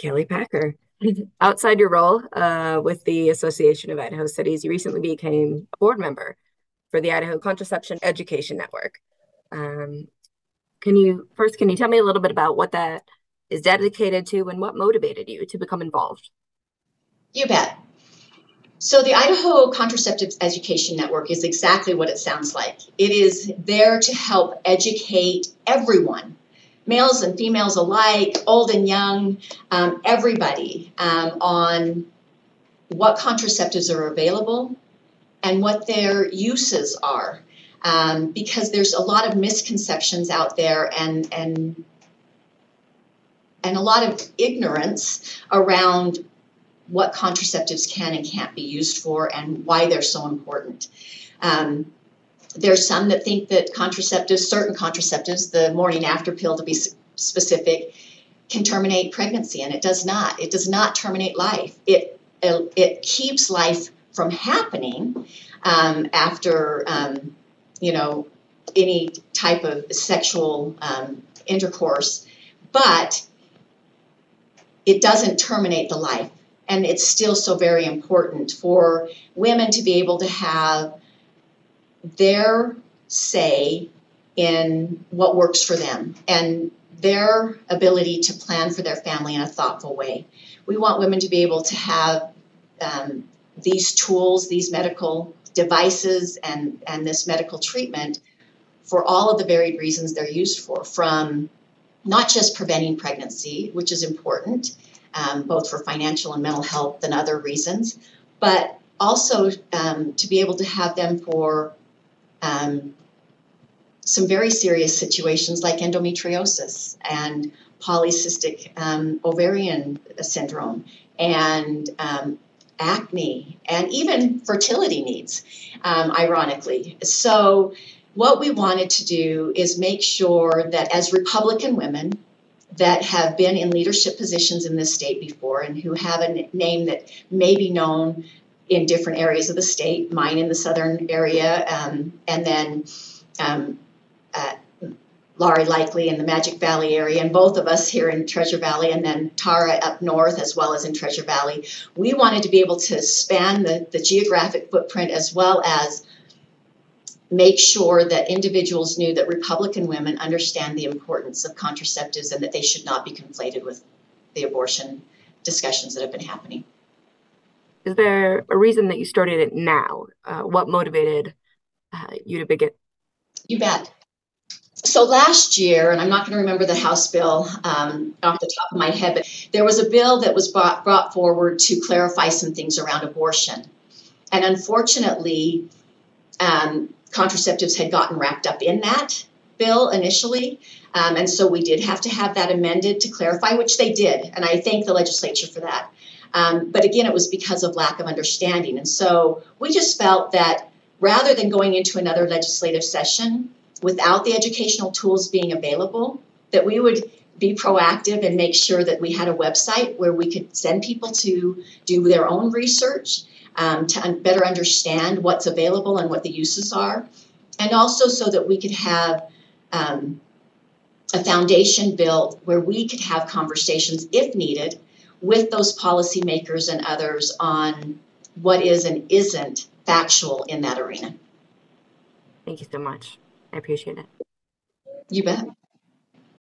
Kelley Packer. Outside your role uh, with the Association of Idaho Cities, you recently became a board member for the Idaho Contraception Education Network. Um, can you first can you tell me a little bit about what that is dedicated to and what motivated you to become involved? You bet. So, the Idaho Contraceptive Education Network is exactly what it sounds like. It is there to help educate everyone, males and females alike, old and young, um, everybody, um, on what contraceptives are available and what their uses are. Um, because there's a lot of misconceptions out there and, and and a lot of ignorance around what contraceptives can and can't be used for and why they're so important. Um, there's some that think that contraceptives, certain contraceptives, the morning after pill to be specific, can terminate pregnancy, and it does not. It does not terminate life. It it keeps life from happening um, after um, you know any type of sexual um, intercourse, but it doesn't terminate the life. And it's still so very important for women to be able to have their say in what works for them and their ability to plan for their family in a thoughtful way. We want women to be able to have um, these tools, these medical devices, and, and this medical treatment for all of the varied reasons they're used for, from not just preventing pregnancy, which is important, um, both for financial and mental health and other reasons, but also um, to be able to have them for um, some very serious situations like endometriosis and polycystic um, ovarian syndrome and um, acne and even fertility needs, um, ironically. So, what we wanted to do is make sure that as Republican women that have been in leadership positions in this state before and who have a name that may be known in different areas of the state, mine in the southern area, um, and then um, uh, Laurie Lickley in the Magic Valley area, and both of us here in Treasure Valley, and then Tara up north as well as in Treasure Valley. We wanted to be able to span the, the geographic footprint as well as make sure that individuals knew that Republican women understand the importance of contraceptives and that they should not be conflated with the abortion discussions that have been happening. Is there a reason that you started it now? Uh, what motivated uh, you to begin? You bet. So last year, and I'm not going to remember the House bill um, off the top of my head, but there was a bill that was brought, brought forward to clarify some things around abortion. And unfortunately, um, contraceptives had gotten wrapped up in that bill initially. Um, and so we did have to have that amended to clarify, which they did. And I thank the legislature for that. Um, but again, it was because of lack of understanding. And so we just felt that rather than going into another legislative session without the educational tools being available, that we would be proactive and make sure that we had a website where we could send people to do their own research um, to un- better understand what's available and what the uses are, and also so that we could have um, a foundation built where we could have conversations, if needed, with those policymakers and others on what is and isn't factual in that arena. Thank you so much. I appreciate it. You bet.